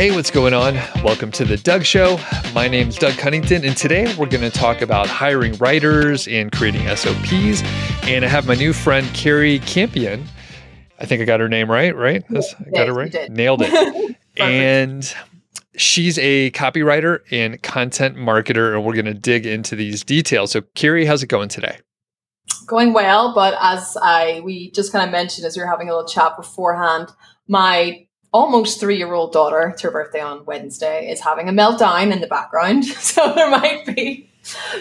Hey, what's going on? Welcome to the Doug Show. My name's Doug Cunnington, and today we're going to talk about hiring writers and creating SOPs. And I have my new friend Carrie Campion. I think I got her name right, right? Yes, I got it right. Nailed it. and she's a copywriter and content marketer, and we're going to dig into these details. So, Carrie, how's it going today? Going well, but as I we just kind of mentioned as we were having a little chat beforehand, my almost three year old daughter, it's her birthday on Wednesday, is having a meltdown in the background. So there might be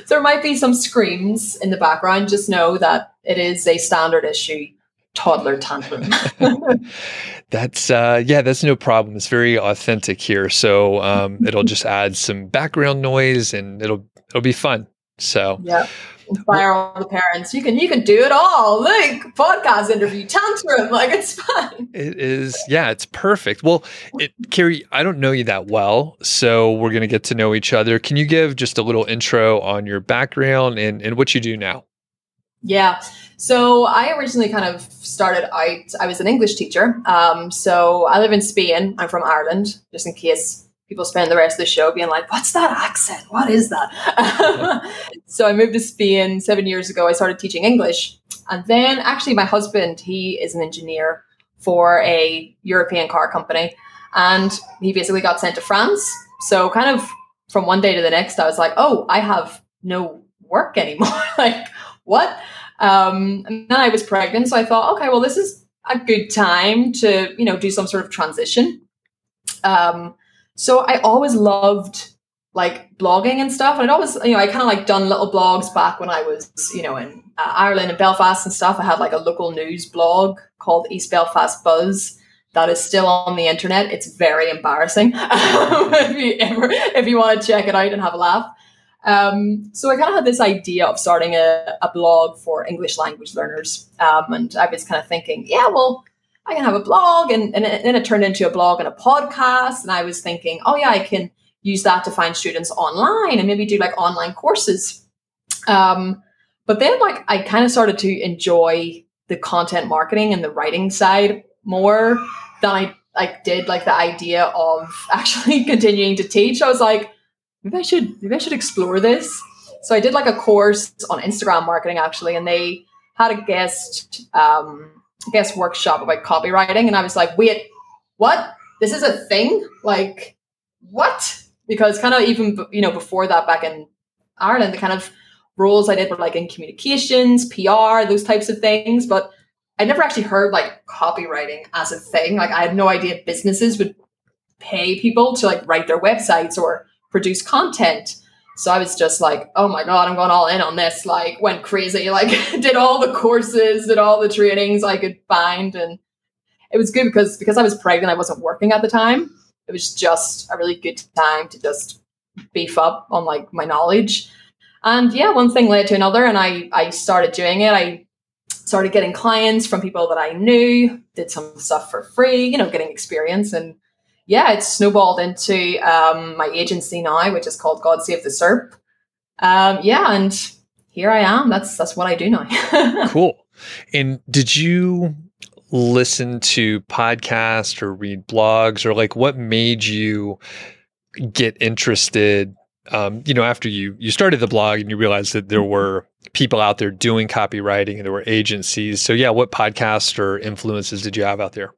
there might be some screams in the background. Just know that it is a standard issue toddler tantrum. that's uh yeah, that's no problem. It's very authentic here. So um it'll just add some background noise and it'll it'll be fun. So yeah inspire all the parents. You can you can do it all. Like podcast interview, tantrum, like it's fine. It is, yeah, it's perfect. Well, it, Carrie, I don't know you that well, so we're gonna get to know each other. Can you give just a little intro on your background and, and what you do now? Yeah. So I originally kind of started out, I was an English teacher. Um, so I live in Spain. I'm from Ireland, just in case people spend the rest of the show being like, what's that accent? What is that? so I moved to Spain seven years ago. I started teaching English. And then actually, my husband, he is an engineer for a European car company. And he basically got sent to France. So, kind of from one day to the next, I was like, oh, I have no work anymore. like, what? Um, and then I was pregnant. So I thought, okay, well, this is a good time to, you know, do some sort of transition. Um, so I always loved like blogging and stuff. And I'd always, you know, I kind of like done little blogs back when I was, you know, in uh, Ireland and Belfast and stuff. I had like a local news blog called East Belfast Buzz that is still on the internet. It's very embarrassing if you ever, if you want to check it out and have a laugh. Um, so I kind of had this idea of starting a, a blog for English language learners. Um, and I was kind of thinking, yeah, well, I can have a blog. And, and then it turned into a blog and a podcast. And I was thinking, oh, yeah, I can use that to find students online and maybe do like online courses. Um, but then, like, I kind of started to enjoy the content marketing and the writing side more than I like did like the idea of actually continuing to teach. I was like, maybe I should maybe I should explore this. So I did like a course on Instagram marketing actually, and they had a guest um, guest workshop about copywriting and I was like, wait, what? This is a thing? Like, what? Because kind of even, you know, before that back in Ireland, the kind of roles I did were like in communications, PR, those types of things. But I never actually heard like copywriting as a thing. Like I had no idea businesses would pay people to like write their websites or produce content. So I was just like, oh my God, I'm going all in on this. Like, went crazy, like, did all the courses, did all the trainings I could find. And it was good because because I was pregnant, I wasn't working at the time. It was just a really good time to just beef up on like my knowledge. And yeah, one thing led to another, and I I started doing it. I started getting clients from people that I knew, did some stuff for free, you know, getting experience and yeah, it's snowballed into um, my agency now, which is called God Save the SERP. Um, yeah, and here I am. That's that's what I do now. cool. And did you listen to podcasts or read blogs or like what made you get interested? Um, you know, after you you started the blog and you realized that there were people out there doing copywriting and there were agencies. So yeah, what podcasts or influences did you have out there?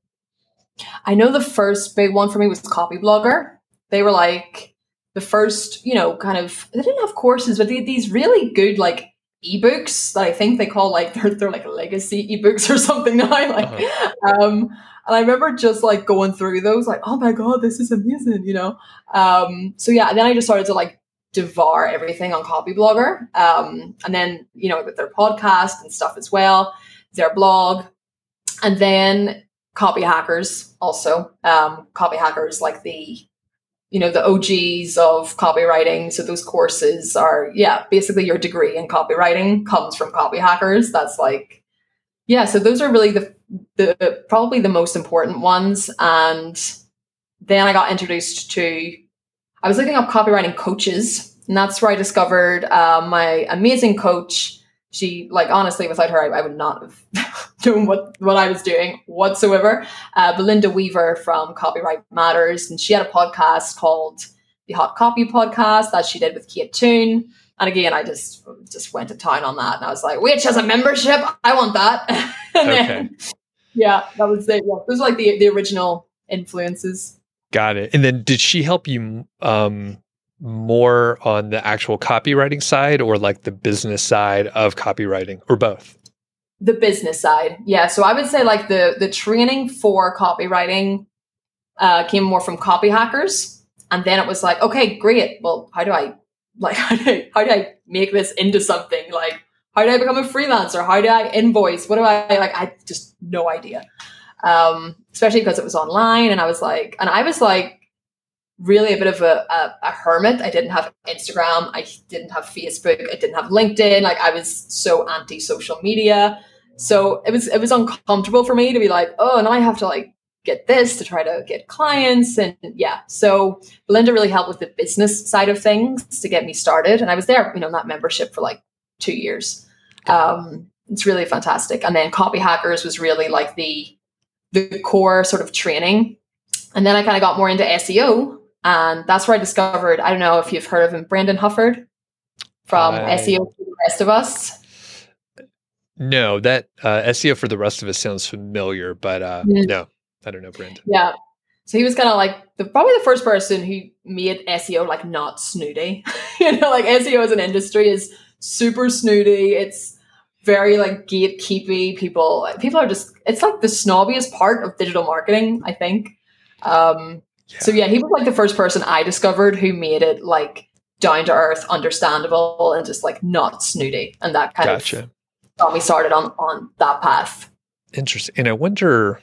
I know the first big one for me was Copyblogger. They were like the first, you know, kind of they didn't have courses, but they had these really good like ebooks that I think they call like they're they're like legacy ebooks or something now. Like uh-huh. um and I remember just like going through those, like, oh my god, this is amazing, you know. Um so yeah, and then I just started to like devour everything on Copyblogger. Um and then, you know, with their podcast and stuff as well, their blog. And then Copyhackers also. Um, Copyhackers like the you know the og's of copywriting. So those courses are yeah basically your degree in copywriting comes from Copyhackers. That's like yeah so those are really the the probably the most important ones. And then i got introduced to i was looking up copywriting coaches. And that's where i discovered uh, my amazing coach she like honestly without her I, I would not have known what what I was doing whatsoever. Uh, Belinda Weaver from Copywrite Matters, and she had a podcast called the Hot Copy Podcast that she did with Kate Toon. And again, I just just went to town on that, and I was like, "Which has a membership? I want that." and Okay. then, yeah, that was it. Yeah, those were like the the original influences. Got it. And then did she help you um, more on the actual copywriting side or like the business side of copywriting or both? the business side yeah. So i would say like the the training for copywriting uh, came more from Copyhackers. And then it was like okay great. Well how do i like how do I, how do I make this into something? Like how do i become a freelancer? How do i invoice? What do i like i just no idea. Um especially because it was online and i was like and i was like really a bit of a, a, a hermit. I didn't have instagram. I didn't have facebook. I didn't have linkedin. Like i was so anti social media. So it was it was uncomfortable for me to be like, oh, and I have to like get this to try to get clients and yeah. So Belinda really helped with the business side of things to get me started, and I was there, you know, in that membership for like two years. Um, it's really fantastic. And then Copyhackers was really like the the core sort of training, and then I kind of got more into SEO, and that's where I discovered. I don't know if you've heard of him, Brendan Hufford from I- SEO for the rest of us. No, that uh, SEO for the rest of us sounds familiar, but uh, Mm. no, I don't know, Brendan. Yeah. So he was kind of like the probably the first person who made SEO like not snooty. you know, like SEO as an industry is super snooty. It's very like gatekeepy. People people are just it's like the snobbiest part of digital marketing, I think. Um so yeah, he was like the first person I discovered who made it like down to earth, understandable, and just like not snooty. And that kind Gotcha. of got me started on on that path. Interesting. And I wonder,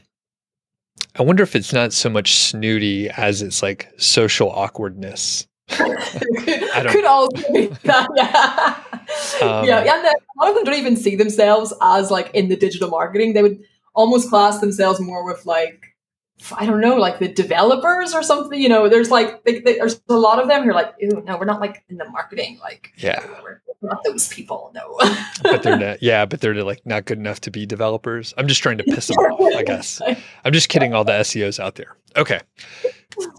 I wonder if it's not so much snooty as it's like social awkwardness. could, don't- could also be that. Yeah. Um, yeah, yeah. And a lot of them don't even see themselves as like in the digital marketing. They would almost class themselves more with like I don't know, like the developers or something. You know, there's like they, they- there's a lot of them who are like, "Ew, no, we're not like in the marketing. Like, Yeah. we're not those people. No." but they're not. Yeah, but they're like not good enough to be developers. I'm just trying to piss them off. I guess I'm just kidding all the SEOs out there. Okay.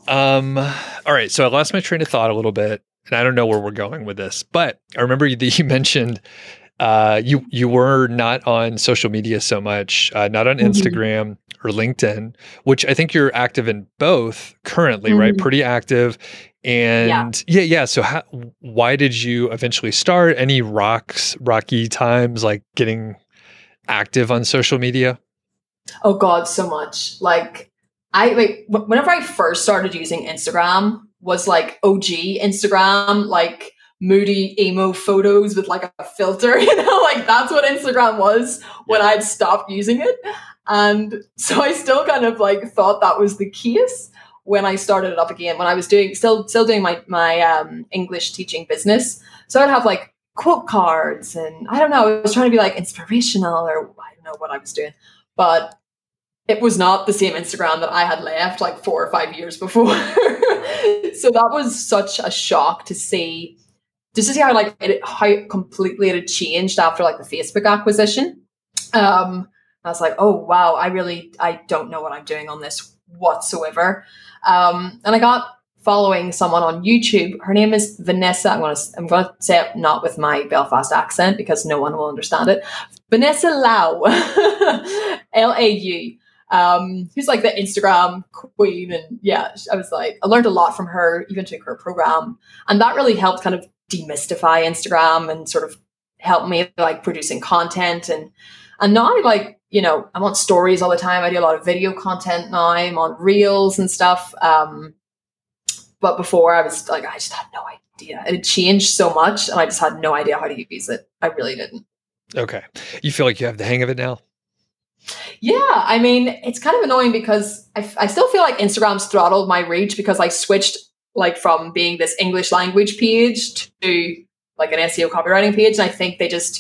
Um. All right. So I lost my train of thought a little bit, and I don't know where we're going with this. But I remember that you mentioned uh, you you were not on social media so much, uh, not on Mhm. Instagram or LinkedIn, which I think you're active in both currently, right? Mhm. Pretty active. And yeah, yeah. So how, why did you eventually start? Any rocks, rocky times like getting active on social media? Oh God, so much. Like I like whenever I first started using Instagram was like OG Instagram, like moody emo photos with like a filter, you know, like that's what Instagram was when I'd stopped using it. And so I still kind of like thought that was the case when I started it up again, when I was doing still still doing my my um English teaching business. So I'd have like quote cards and I don't know, I was trying to be like inspirational or I don't know what I was doing. But it was not the same Instagram that I had left like four or five years before. so that was such a shock to see, to see how like it, how completely it had changed after like the Facebook acquisition. Um, I was like, oh wow, I really I don't know what I'm doing on this whatsoever. Um, and I got following someone on YouTube. Her name is Vanessa. I'm gonna I'm gonna say it not with my Belfast accent because no one will understand it. Vanessa Lau, L A U um, who's like the Instagram queen. And yeah, I was like, I learned a lot from her, even took her program. And that really helped kind of demystify Instagram and sort of help me like producing content. And, and now like, you know, I'm on stories all the time. I do a lot of video content now. I'm on reels and stuff. Um, but before I was like, I just had no idea. It had changed so much and I just had no idea how to use it. I really didn't. Okay. You feel like you have the hang of it now? Yeah, I mean, it's kind of annoying because I, f- I still feel like Instagram's throttled my reach because I switched like from being this English language page to like an SEO copywriting page, and I think they just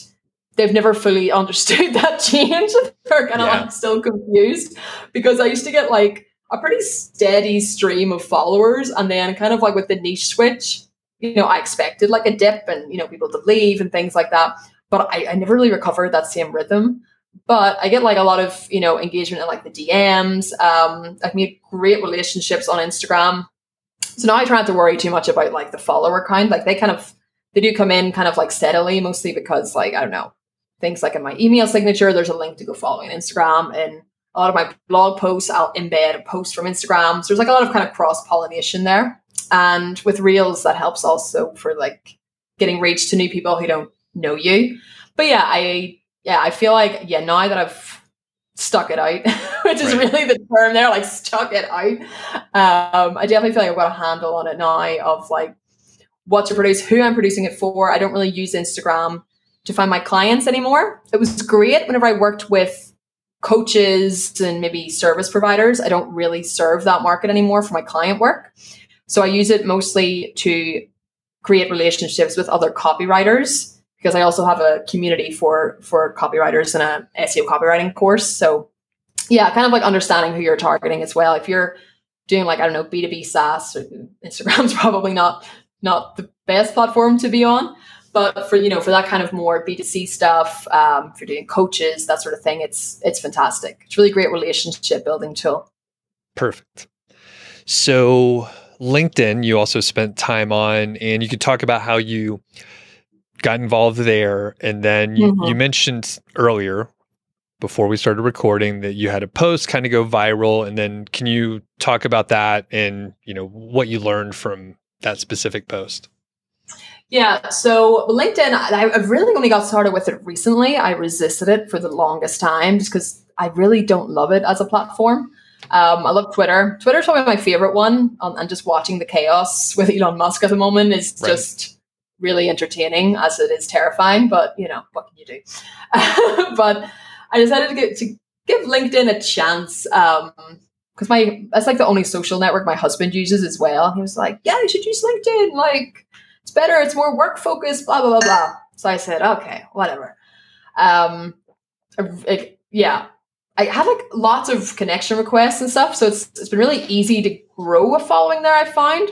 they've never fully understood that change. They're kind of Yeah. like still confused because I used to get like a pretty steady stream of followers, and then kind of like with the niche switch, you know, I expected like a dip and you know people to leave and things like that. but I, I never really recovered that same rhythm. But I get like a lot of you know engagement in like the DMs. Um, I've made great relationships on Instagram. So now I try not to worry too much about like the follower kind. Like they kind of they do come in kind of like steadily, mostly because like I don't know things like in my email signature. There's a link to go following Instagram, and a lot of my blog posts I'll embed a post from Instagram. So there's like a lot of kind of cross pollination there. And with Reels, that helps also for like getting reach to new people who don't know you. But yeah, I yeah, I feel like yeah, now that I've stuck it out, which is right. really the term there, like stuck it out. Um, I definitely feel like I've got a handle on it now of like what to produce, who I'm producing it for. I don't really use Instagram to find my clients anymore. It was great whenever I worked with coaches and maybe service providers. I don't really serve that market anymore for my client work. So I use it mostly to create relationships with other copywriters because I also have a community for for copywriters and a SEO copywriting course. So yeah, kind of like understanding who you're targeting as well. If you're doing like I don't know B2B SaaS, Instagram's probably not not the best platform to be on. But for you know for that kind of more B2C stuff, um, if you're doing coaches, that sort of thing, it's it's fantastic. It's really great relationship building tool. Perfect. So LinkedIn, you also spent time on, and you could talk about how you got involved there. And then you, mm-hmm. you mentioned earlier before we started recording that you had a post kind of go viral. And then can you talk about that and, you know, what you learned from that specific post? Yeah, so LinkedIn, I, I really only got started with it recently. I resisted it for the longest time just because I really don't love it as a platform. Um, I love Twitter. Twitter's probably my favorite one, um, and just watching the chaos with Elon Musk at the moment is right. just really entertaining as it is terrifying, but you know, what can you do? but I decided to, get, to give LinkedIn a chance because um, my that's like the only social network my husband uses as well. He was like, "Yeah, you should use LinkedIn. Like, it's better. It's more work focused. Blah blah blah blah." So I said, "Okay, whatever." Um, it, yeah, I had like lots of connection requests and stuff, so it's it's been really easy to grow a following there. I find.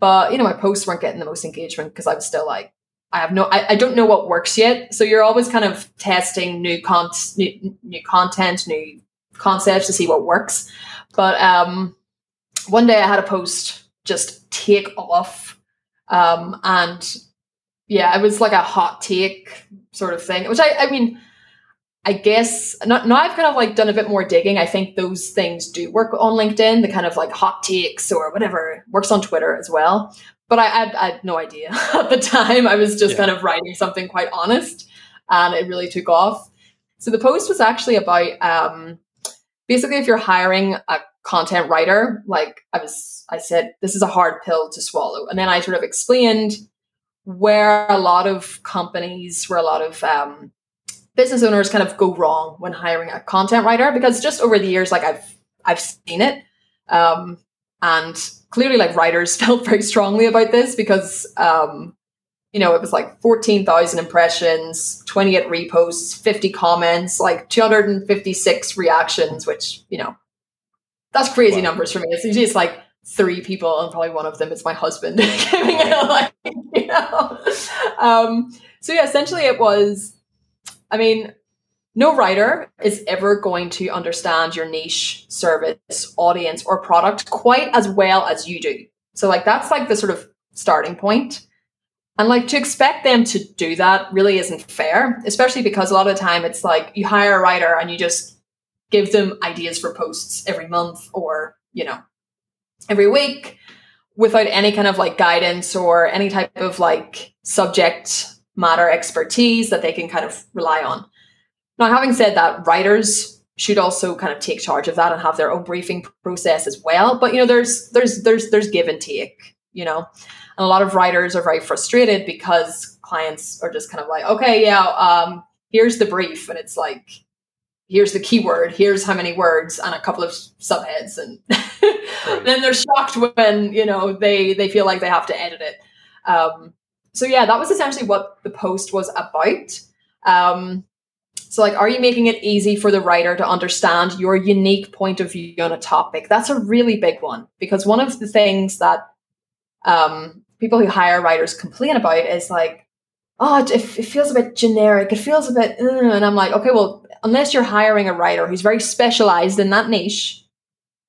But you know, my posts weren't getting the most engagement because I was still like, I have no, I, I don't know what works yet. So you're always kind of testing new con, new, new content, new concepts to see what works. But um, one day I had a post just take off, um, and yeah, it was like a hot take sort of thing. Which I, I mean, I guess now, now I've kind of like done a bit more digging. I think those things do work on LinkedIn, the kind of like hot takes or whatever works on Twitter as well. But I, I, I had no idea at the time. I was just yeah. kind of writing something quite honest and it really took off. So the post was actually about um, basically if you're hiring a content writer, like I was, I said, this is a hard pill to swallow. And then I sort of explained where a lot of companies, where a lot of um, business owners kind of go wrong when hiring a content writer because just over the years like i've i've seen it. Um, and clearly like writers felt very strongly about this because um, you know it was like 14,000 impressions 28 reposts 50 comments like 256 reactions which you know that's crazy wow. numbers for me. It's usually it's like three people and probably one of them is my husband. Giving it like you know? Um, so yeah essentially it was I mean, no writer is ever going to understand your niche, service, audience, or product quite as well as you do. So, like, that's like the sort of starting point. And like to expect them to do that really isn't fair, especially because a lot of the time it's like you hire a writer and you just give them ideas for posts every month or, you know, every week without any kind of like guidance or any type of like subject matter expertise that they can kind of rely on. Now, having said that, writers should also kind of take charge of that and have their own briefing process as well. But you know, there's there's there's there's give and take, you know. And a lot of writers are very frustrated because clients are just kind of like, okay, yeah, um, here's the brief, and it's like, here's the keyword, here's how many words, and a couple of subheads, and right. then they're shocked when you know they they feel like they have to edit it. Um, so yeah, that was essentially what the post was about. Um, so like, are you making it easy for the writer to understand your unique point of view on a topic? That's a really big one because one of the things that um, people who hire writers complain about is like, oh, it, it feels a bit generic. It feels a bit, uh, and I'm like, okay, well, unless you're hiring a writer who's very specialized in that niche,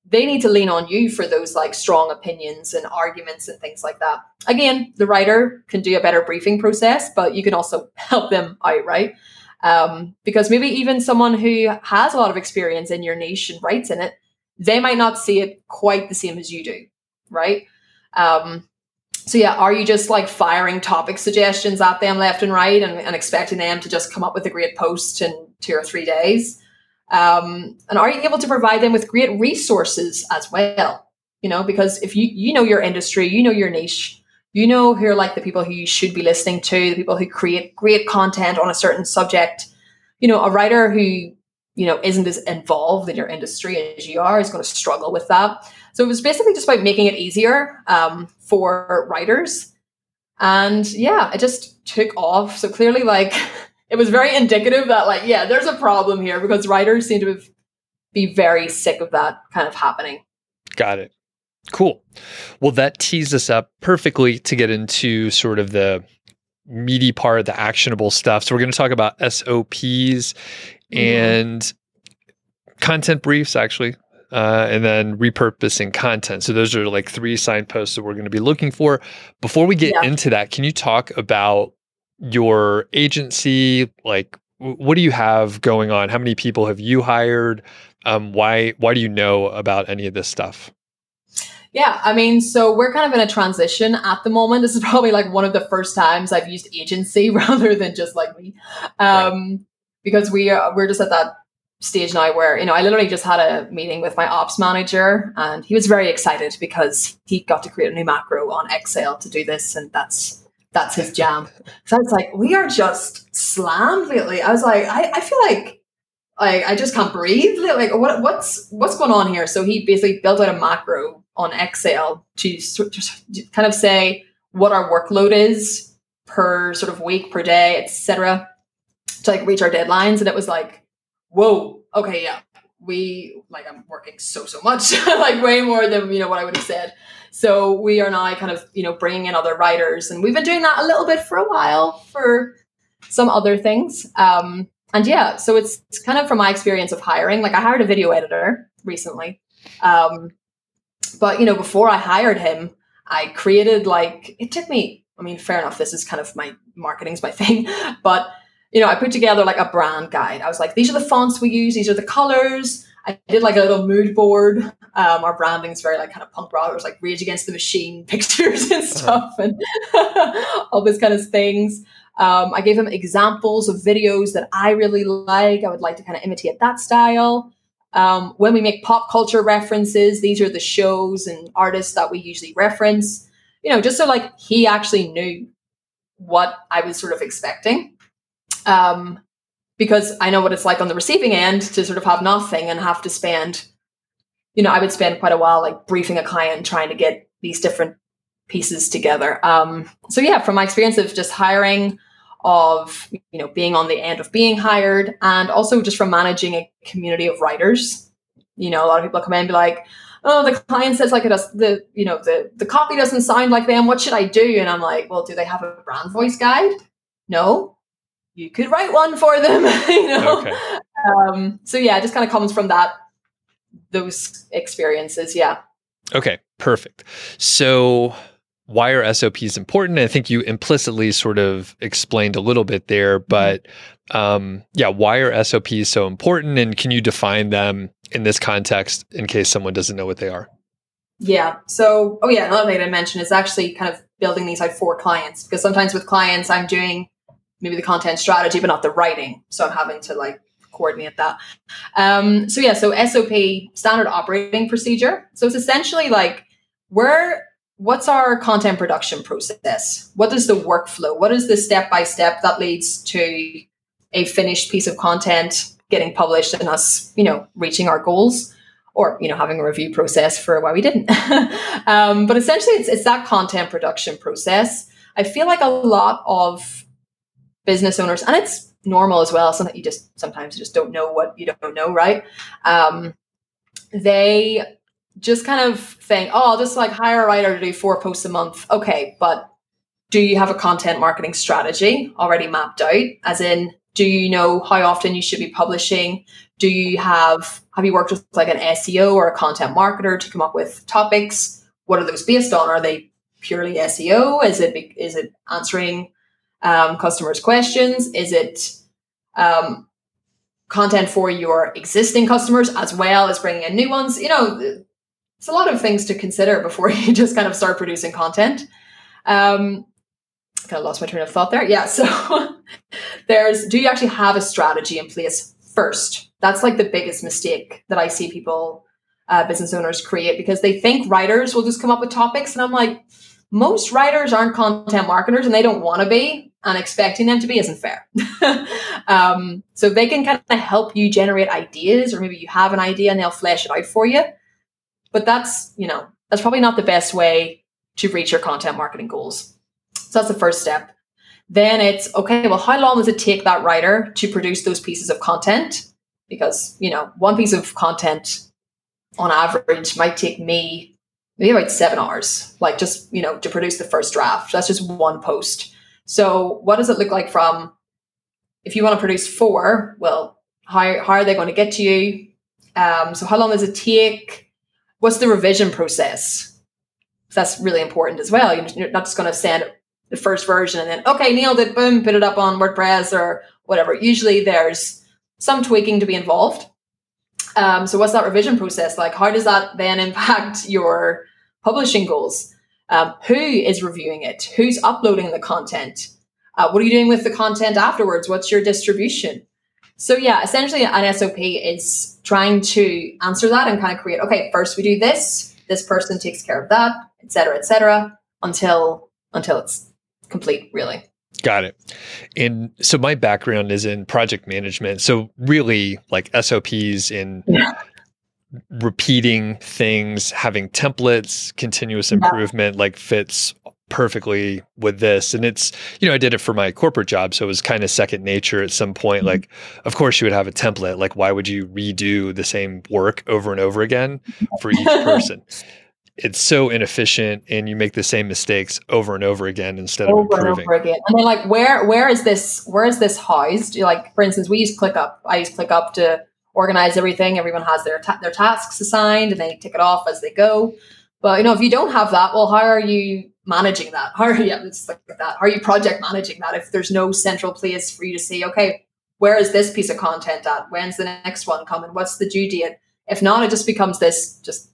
they need to lean on you for those like strong opinions and arguments and things like that. Again, the writer can do a better briefing process, but you can also help them out, right? Um, because maybe even someone who has a lot of experience in your niche and writes in it, they might not see it quite the same as you do, right? Um, so yeah, are you just like firing topic suggestions at them left and right and, and expecting them to just come up with a great post in two or three days? Um, and are you able to provide them with great resources as well? You know, because if you you know your industry, you know your niche, you know who are like the people who you should be listening to, the people who create great content on a certain subject. You know, a writer who you know isn't as involved in your industry as you are is going to struggle with that. So it was basically just about making it easier um, for writers, and yeah, it just took off. So clearly, like it was very indicative that like yeah there's a problem here because writers seem to be very sick of that kind of happening got it cool well that tees us up perfectly to get into sort of the meaty part the actionable stuff so we're going to talk about sops mm-hmm. and content briefs actually uh, and then repurposing content. So those are like three signposts that we're going to be looking for. Before we get yeah. into that, can you talk about your agency like what do you have going on? How many people have you hired? Um, why why do you know about any of this stuff? Yeah i mean so we're kind of in a transition at the moment. This is probably like one of the first times i've used agency rather than just like me. Um, right. because we are we're just at that stage now where you know i literally just had a meeting with my ops manager and he was very excited because he got to create a new macro on excel to do this and that's that's his jam. So it's like, we are just slammed lately. I was like, I, I feel like like I just can't breathe. Like what what's what's going on here? So he basically built out a macro on Excel to just kind of say what our workload is per sort of week, per day, etc. To like reach our deadlines. And it was like, whoa, okay, yeah. We like I'm working so so much, like way more than you know what I would have said. So we are now kind of, you know, bringing in other writers and we've been doing that a little bit for a while for some other things. Um, and yeah, so it's, it's kind of from my experience of hiring, like I hired a video editor recently. Um, but you know, before I hired him, I created like, it took me, I mean, fair enough. This is kind of my marketing's my thing, but you know, I put together like a brand guide. I was like, these are the fonts we use. These are the colors. I did like a little mood board. Um, our branding is very like kind of punk rock. It was like Rage Against the Machine pictures and stuff uh-huh. and all these kind of things. Um, I gave him examples of videos that I really like. I would like to kind of imitate that style. Um, when we make pop culture references, these are the shows and artists that we usually reference. You know, just so like he actually knew what I was sort of expecting. Um, because I know what it's like on the receiving end to sort of have nothing and have to spend, you know, I would spend quite a while like briefing a client trying to get these different pieces together. Um, so yeah, from my experience of just hiring, of you know being on the end of being hired, and also just from managing a community of writers. You know, a lot of people come in and be like, "Oh, the client says like it does the you know the the copy doesn't sound like them. What should I do?" And I'm like, "Well, do they have a brand voice guide? No you could write one for them, you know. Okay. Um, so yeah, it just kind of comes from that those experiences. Yeah. Okay, perfect. So why are SOPs important? I think you implicitly sort of explained a little bit there, mm-hmm. but um, yeah, why are SOPs so important? And can you define them in this context in case someone doesn't know what they are? Yeah. So, oh yeah, another thing I mentioned is actually kind of building these out for clients because sometimes with clients, I'm doing maybe the content strategy, but not the writing. So I'm having to like coordinate that. Um, so yeah, so SOP, standard operating procedure. So it's essentially like where what's our content production process? What is the workflow? What is the step by step that leads to a finished piece of content getting published and us, you know, reaching our goals? Or you know, having a review process for why we didn't. um, but essentially, it's, it's that content production process. I feel like a lot of business owners, and it's normal as well. Something you just sometimes you just don't know what you don't know, right? Um, they just kind of think, oh, I'll just like hire a writer to do four posts a month. Okay, but do you have a content marketing strategy already mapped out? As in, do you know how often you should be publishing? Do you have have you worked with like an SEO or a content marketer to come up with topics? What are those based on? Are they purely SEO? Is it is it answering um, customers' questions? Is it um, content for your existing customers as well as bringing in new ones? You know, it's a lot of things to consider before you just kind of start producing content. Um, kind of lost my train of thought there. Yeah. So there's, do you actually have a strategy in place first? That's like the biggest mistake that I see people, uh, business owners create because they think writers will just come up with topics. And I'm like, most writers aren't content marketers and they don't want to be and expecting them to be isn't fair. um, so they can kind of help you generate ideas or maybe you have an idea and they'll flesh it out for you. But that's, you know, that's probably not the best way to reach your content marketing goals. So that's the first step. Then it's okay, well, how long does it take that writer to produce those pieces of content? Because, you know, one piece of content on average might take me maybe about seven hours, like just, you know, to produce the first draft. That's just one post. So what does it look like from if you want to produce four, well, how, how are they going to get to you? Um, so how long does it take? What's the revision process? That's really important as well. You're not just going to send the first version and then, okay, nailed it, boom, put it up on WordPress or whatever. Usually there's some tweaking to be involved. Um, so what's that revision process like? How does that then impact your publishing goals? Um, who is reviewing it? Who's uploading the content? Uh, what are you doing with the content afterwards? What's your distribution? So yeah, essentially an SOP is trying to answer that and kind of create, okay, first we do this, this person takes care of that, etc., etc., until until it's complete, really. Got it. And so my background is in project management. So really like SOPs in yeah. Repeating things, having templates, continuous improvement yeah. like fits perfectly with this. And it's, you know, I did it for my corporate job. So it was kind of second nature at some point. Mm-hmm. Like, of course you would have a template. Like, why would you redo the same work over and over again for each person? it's so inefficient and you make the same mistakes over and over again instead over of improving. And over again. And then like where where is this where is this housed? Like for instance, we use ClickUp. I use ClickUp to organize everything. Everyone has their ta- their tasks assigned and they tick it off as they go. But you know, if you don't have that, well, how are you managing that? How are you, it's like that. How are you project managing that if there's no central place for you to see, okay, where is this piece of content at? When's the next one coming? What's the due date? If not, it just becomes this just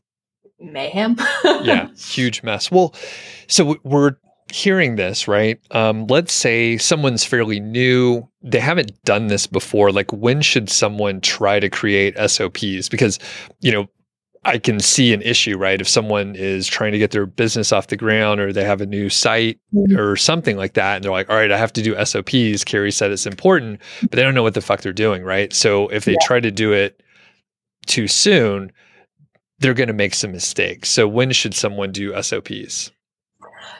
mayhem. yeah, huge mess. Well, so we're hearing this, right? Um, let's say someone's fairly new, they haven't done this before. Like, when should someone try to create SOPs? Because, you know, I can see an issue, right? If someone is trying to get their business off the ground or they have a new site mm-hmm. or something like that, and they're like, all right, I have to do SOPs. Carrie said it's important, but they don't know what the fuck they're doing, right? So if they yeah. try to do it too soon, they're going to make some mistakes. So when should someone do SOPs?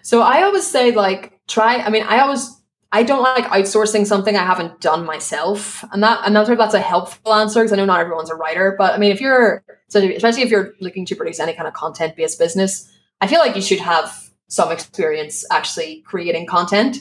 So I always say like try. I mean, I always I don't like outsourcing something I haven't done myself, and that and that's a helpful answer because I know not everyone's a writer. But I mean, if you're especially if you're looking to produce any kind of content based business, I feel like you should have some experience actually creating content,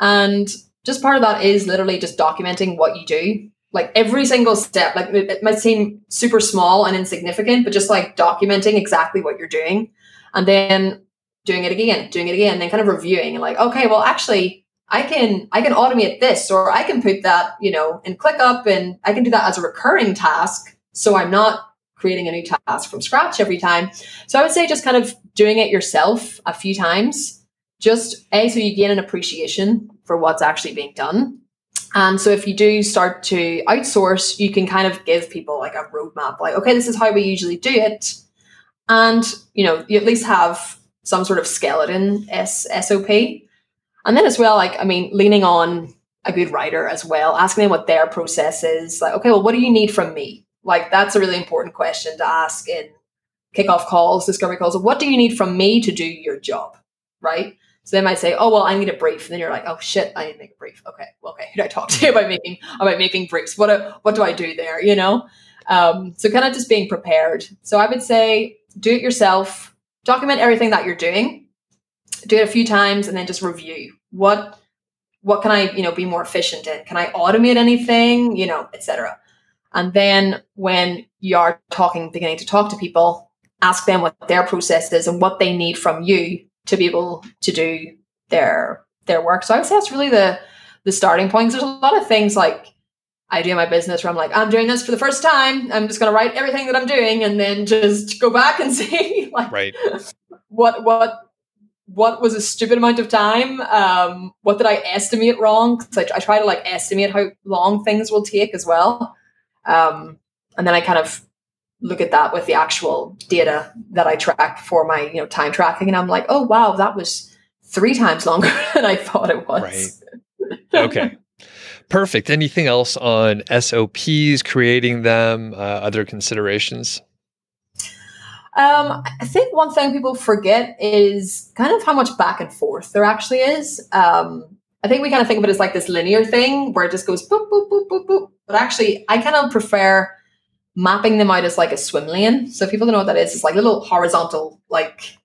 and just part of that is literally just documenting what you do like every single step like it, might seem super small and insignificant but just like documenting exactly what you're doing and then doing it again doing it again and then kind of reviewing and like okay well actually i can i can automate this or i can put that you know in clickup and i can do that as a recurring task so i'm not creating a new task from scratch every time so i would say just kind of doing it yourself a few times just a so you gain an appreciation for what's actually being done and so if you do start to outsource, you can kind of give people like a roadmap, like, okay, this is how we usually do it. And, you know, you at least have some sort of skeleton S- SOP. And then as well, like, I mean, leaning on a good writer as well, asking them what their process is. Like, okay, well, what do you need from me? Like, that's a really important question to ask in kickoff calls, discovery calls. What do you need from me to do your job? Right. So they might say, "Oh well, I need a brief," and then you're like, "Oh shit, I need to make a brief." Okay, well, okay, who do I talk to about making about making briefs? What uh, what do I do there? You know, um, so kind of just being prepared. So I would say, do it yourself. Document everything that you're doing. do it a few times, and then just review what what can I you know be more efficient in? Can I automate anything? You know, etc. And then when you are talking, beginning to talk to people, ask them what their process is and what they need from you to be able to do their their work. So I would say that's really the the starting points. There's a lot of things like I do in my business where I'm like, I'm doing this for the first time. I'm just going to write everything that I'm doing and then just go back and see like right. what what what was a stupid amount of time. Um, what did I estimate wrong? Because I, I, try to like estimate how long things will take as well. Um, and then I kind of look at that with the actual data that I track for my you know time tracking, and I'm like, oh wow, that was three times longer than I thought it was. Right. Okay. Perfect. Anything else on SOPs, creating them, uh, other considerations? Um, I think one thing people forget is kind of how much back and forth there actually is. Um, I think we kind of think of it as like this linear thing where it just goes boop, boop, boop, boop, boop. But actually, I kind of prefer mapping them out as like a swim lane. So if people don't know what that is, it's like little horizontal, like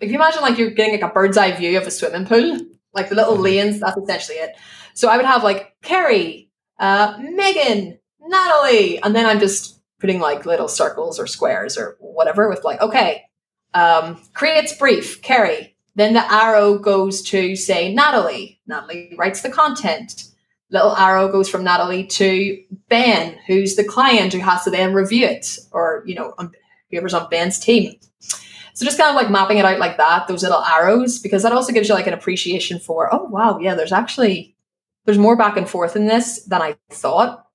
if you imagine like you're getting like a bird's eye view of a swimming pool, like the little mm-hmm. lanes, that's essentially it. So I would have like Carrie, uh, Megan, Natalie, and then I'm just putting like little circles or squares or whatever with like, okay, um, creates brief, Carrie. Then the arrow goes to say Natalie. Natalie writes the content little arrow goes from Natalie to Ben, who's the client who has to then review it, or you know, whoever's on Ben's team. So just kind of like mapping it out like that, those little arrows, because that also gives you like an appreciation for, oh wow, yeah, there's actually there's more back and forth in this than I thought.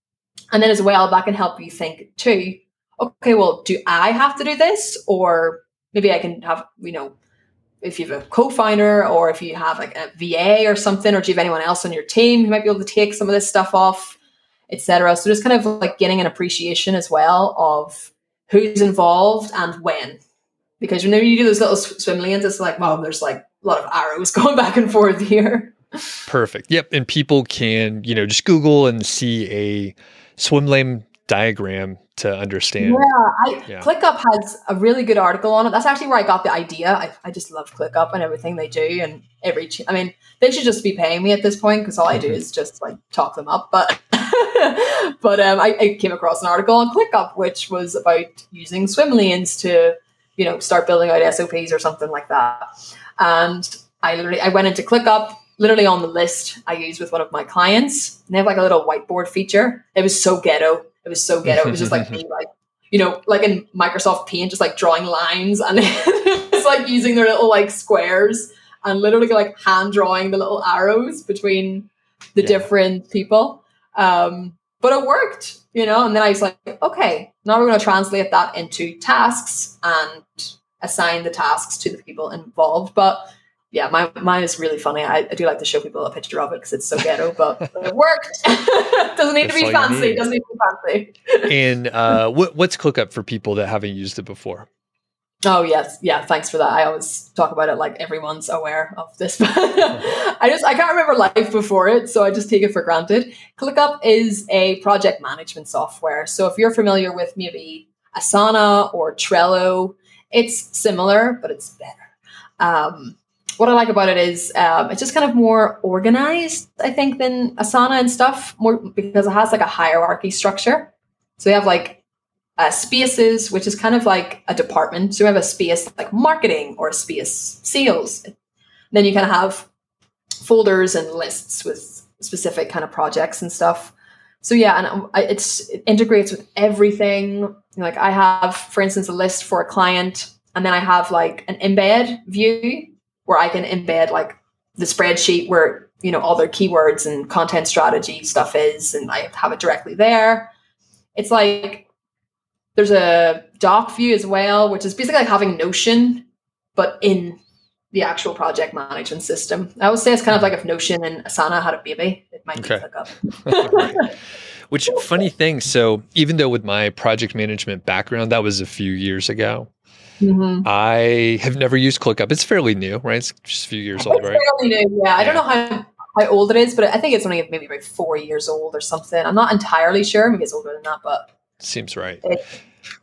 And then as well, that can help you think too, okay, well, do I have to do this? Or maybe I can have, you know, if you have a co-founder or if you have like a VA or something, or do you have anyone else on your team who might be able to take some of this stuff off, etc. So just kind of like getting an appreciation as well of who's involved and when. Because whenever you do those little swim lanes, it's like, wow, there's like a lot of arrows going back and forth here. Perfect. Yep. And people can, you know, just Google and see a swim lane diagram to understand. Yeah, I, yeah. ClickUp has a really good article on it. That's actually where I got the idea. I, I just love ClickUp and everything they do, and every. I mean, they should just be paying me at this point because all I do is just like talk them up. But but um, I, I, came across an article on ClickUp which was about using swim lanes to you know start building out SOPs or something like that. And I literally I went into ClickUp literally on the list I use with one of my clients. And they have like a little whiteboard feature. It was so ghetto it was so ghetto. It was just like me, like you know, like in Microsoft Paint, just like drawing lines and it's like using their little like squares and literally like hand drawing the little arrows between the yeah. different people. Um, but it worked, you know. And then I was like, okay, now we're going to translate that into tasks and assign the tasks to the people involved. But yeah, my, mine is really funny. I, I, do like to show people a picture of it because it's so ghetto, but it worked. Doesn't need That's to be fancy. Doesn't need to be fancy. and uh, what, what's ClickUp for people that haven't used it before? Oh yes, yeah. Thanks for that. I always talk about it like everyone's aware of this. I just I can't remember life before it, so I just take it for granted. ClickUp is a project management software. So if you're familiar with maybe Asana or Trello, it's similar, but it's better. Um, what I like about it is um, it's just kind of more organized, I think, than Asana and stuff, more because it has like a hierarchy structure. So we have like uh, spaces, which is kind of like a department. So we have a space like marketing or a space sales. Then you kind of have folders and lists with specific kind of projects and stuff. So yeah, and um, it's it integrates with everything. Like I have, for instance, a list for a client, and then I have like an embed view where I can embed like the spreadsheet where you know all their keywords and content strategy stuff is, and I have it directly there. It's like there's a doc view as well, which is basically like having Notion, but in the actual project management system. I would say it's kind of like if Notion and Asana had a baby, it might okay. be ClickUp. Which funny thing. So even though with my project management background, that was a few years ago. Mm-hmm. I have never used ClickUp. It's fairly new, right? It's just a few years old, right? Fairly new, yeah. yeah. I don't know how how old it is, but I think it's only maybe about four years old or something. I'm not entirely sure. Maybe it's older than that, but seems right.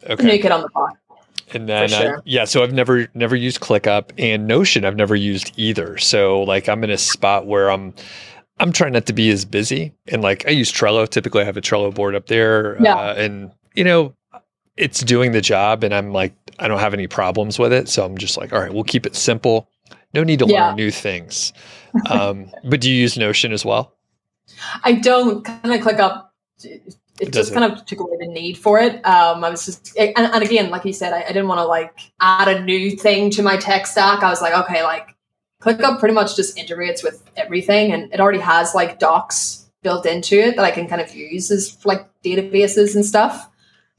okay. Naked on the pot. And then sure. uh, yeah, so I've never never used ClickUp and Notion I've never used either. So like I'm in a spot where I'm I'm trying not to be as busy and like I use Trello. Typically I have a Trello board up there. Yeah. Uh, and you know, it's doing the job and I'm like I don't have any problems with it. So I'm just like, all right, we'll keep it simple. No need to Yeah. learn new things. Um, but do you use Notion as well? I don't kind of ClickUp. It, It just kind of took away the need for it. Um, I was just, and, and again, like you said, I, I didn't want to like add a new thing to my tech stack. I was like, okay, like ClickUp pretty much just integrates with everything, and it already has like docs built into it that I can kind of use as like databases and stuff.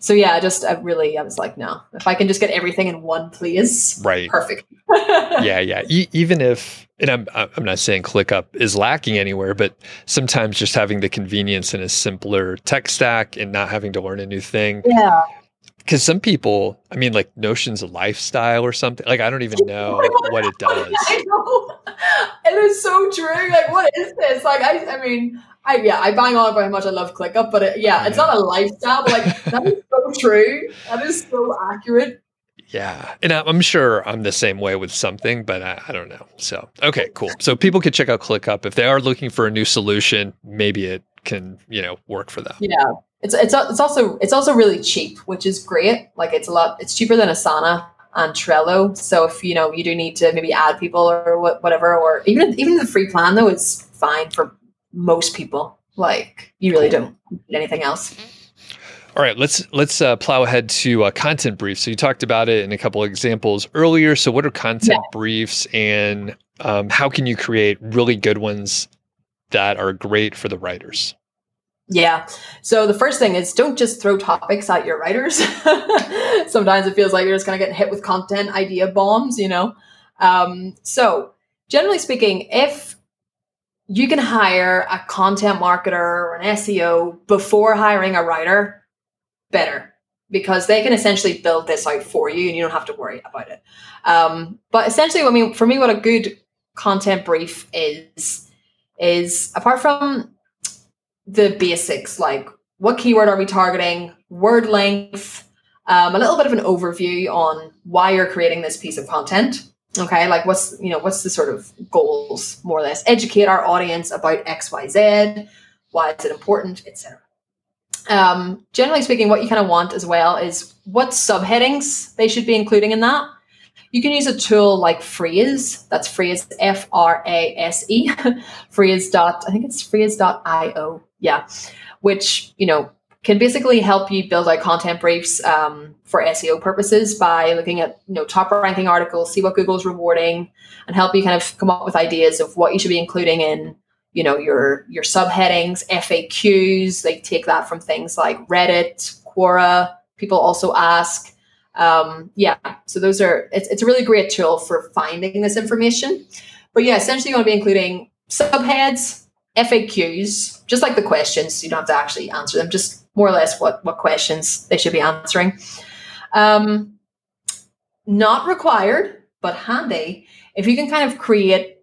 So yeah, I just I really I was like, no, if I can just get everything in one place, Right. perfect. yeah, yeah. E- even if, and I'm I'm not saying ClickUp is lacking anywhere, but sometimes just having the convenience in a simpler tech stack and not having to learn a new thing. yeah. Because some people, I mean, like Notion's a lifestyle or something. Like I don't even know what it does. I know. It is so true. Like, what is this? Like, I, I mean, I yeah, I bang on about how much I love ClickUp, but it, yeah, it's not a lifestyle. But like, that is so true. That is so accurate. Yeah, and I'm sure I'm the same way with something, but I, I don't know. So okay, cool. So people could check out ClickUp if they are looking for a new solution. Maybe it can you know work for them. Yeah, it's it's it's also it's also really cheap, which is great. Like, it's a lot. It's cheaper than Asana and Trello. So if you know you do need to maybe add people or whatever, or even even the free plan though, it's fine for most people. Like, you really don't need anything else. All right, let's let's uh, plow ahead to uh, content briefs. So you talked about it in a couple of examples earlier. So what are content briefs, and um, how can you create really good ones that are great for the writers? Yeah. So the first thing is don't just throw topics at your writers. Sometimes it feels like you're just kind of getting hit with content idea bombs, you know? Um, so generally speaking, if you can hire a content marketer or an SEO before hiring a writer, better because they can essentially build this out for you and you don't have to worry about it. Um, but essentially, I mean, for me, what a good content brief is, is apart from the basics like what keyword are we targeting, word length, um, a little bit of an overview on why you're creating this piece of content. Okay, like what's you know what's the sort of goals more or less? Educate our audience about X, Y, Z. Why is it important, etc. Um, generally speaking, what you kind of want as well is what subheadings they should be including in that. You can use a tool like Frase. That's Frase F R A S E. Frase dot I think it's Frase.io. Yeah, which you know can basically help you build out content briefs um, for SEO purposes by looking at you know top ranking articles, see what Google's rewarding, and help you kind of come up with ideas of what you should be including in you know your your subheadings, FAQs. They take that from things like Reddit, Quora. People also ask. Um, yeah, so those are it's, it's a really great tool for finding this information. But yeah, essentially you want to be including subheads, FAQs, just like the questions. You don't have to actually answer them, just more or less what what questions they should be answering. Um, not required, but handy if you can kind of create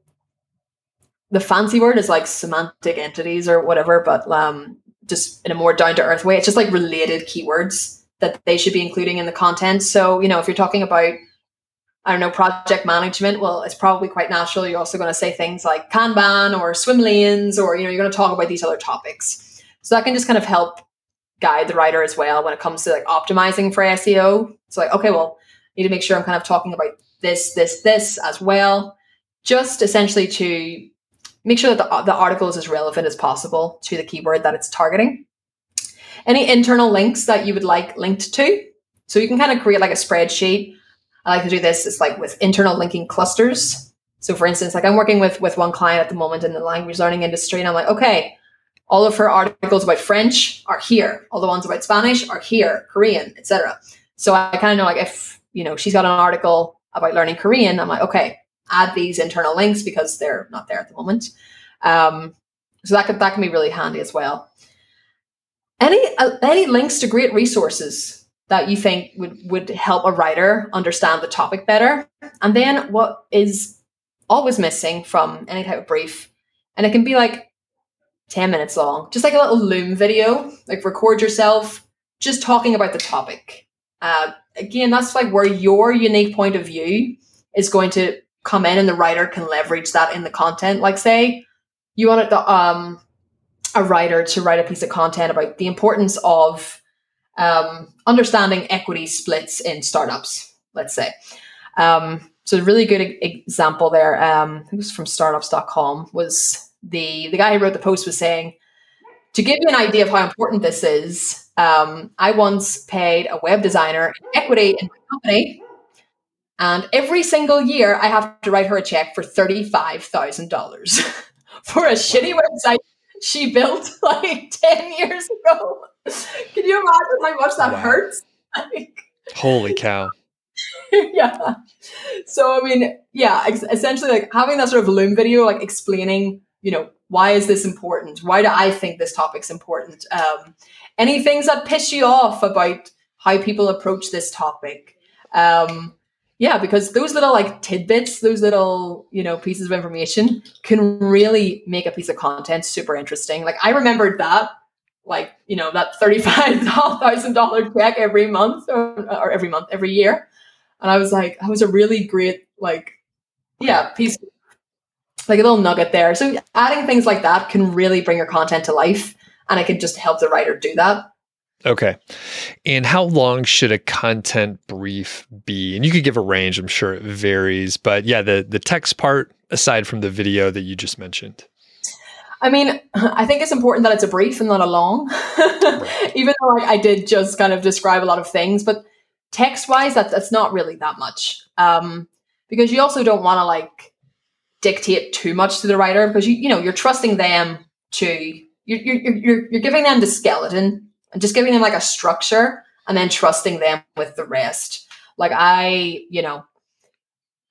the fancy word is like semantic entities or whatever, but um, just in a more down to earth way. It's just like related keywords that they should be including in the content. So, you know, if you're talking about, I don't know, project management, well, it's probably quite natural. You're also going to say things like Kanban or swim lanes, or, you know, you're going to talk about these other topics. So that can just kind of help guide the writer as well when it comes to like optimizing for SEO. So like, okay, well, I need to make sure I'm kind of talking about this, this, this as well, just essentially to make sure that the, the article is as relevant as possible to the keyword that it's targeting. Any internal links that you would like linked to. So you can kind of create like a spreadsheet. I like to do this. It's like with internal linking clusters. So for instance, like I'm working with with one client at the moment in the language learning industry, and I'm like, okay, all of her articles about French are here. All the ones about Spanish are here, Korean, etc. So I kind of know like if you know she's got an article about learning Korean, I'm like, okay, add these internal links because they're not there at the moment. Um, so that could that can be really handy as well. Any uh, any links to great resources that you think would would help a writer understand the topic better, and then what is always missing from any type of brief, and it can be like ten minutes long, just like a little Loom video, like record yourself just talking about the topic. Uh, again, that's like where your unique point of view is going to come in, and the writer can leverage that in the content. Like, say you wanted the um a writer to write a piece of content about the importance of um, understanding equity splits in startups. Let's say. Um, so a really good example there. Um, it was from startups.com. Was the the guy who wrote the post was saying to give you an idea of how important this is, um, I once paid a web designer equity in my company, and every single year I have to write her a check for thirty-five thousand dollars for a shitty website she built like ten years ago. Can you imagine how much that wow. hurts? Holy cow! yeah. So I mean, yeah, ex- essentially, like having that sort of Loom video, like explaining, you know, why is this important? Why do I think this topic's important? Um, any things that piss you off about how people approach this topic? Um, yeah, because those little like tidbits, those little, you know, pieces of information can really make a piece of content super interesting. Like I remembered that, like, you know, that $35,000 check every month or, or every month, every year. And I was like, that was a really great, like, yeah, piece like a little nugget there. So adding things like that can really bring your content to life and it can just help the writer do that. Okay. And how long should a content brief be? And you could give a range, I'm sure it varies, but yeah, the the text part aside from the video that you just mentioned. I mean, I think it's important that it's a brief and not a long. right. Even though like, I did just kind of describe a lot of things, but text wise, that, that's not really that much. Um, because you also don't want to like dictate too much to the writer because you you know you're trusting them to you're you're you're, you're giving them the skeleton and just giving them like a structure and then trusting them with the rest. Like I, you know,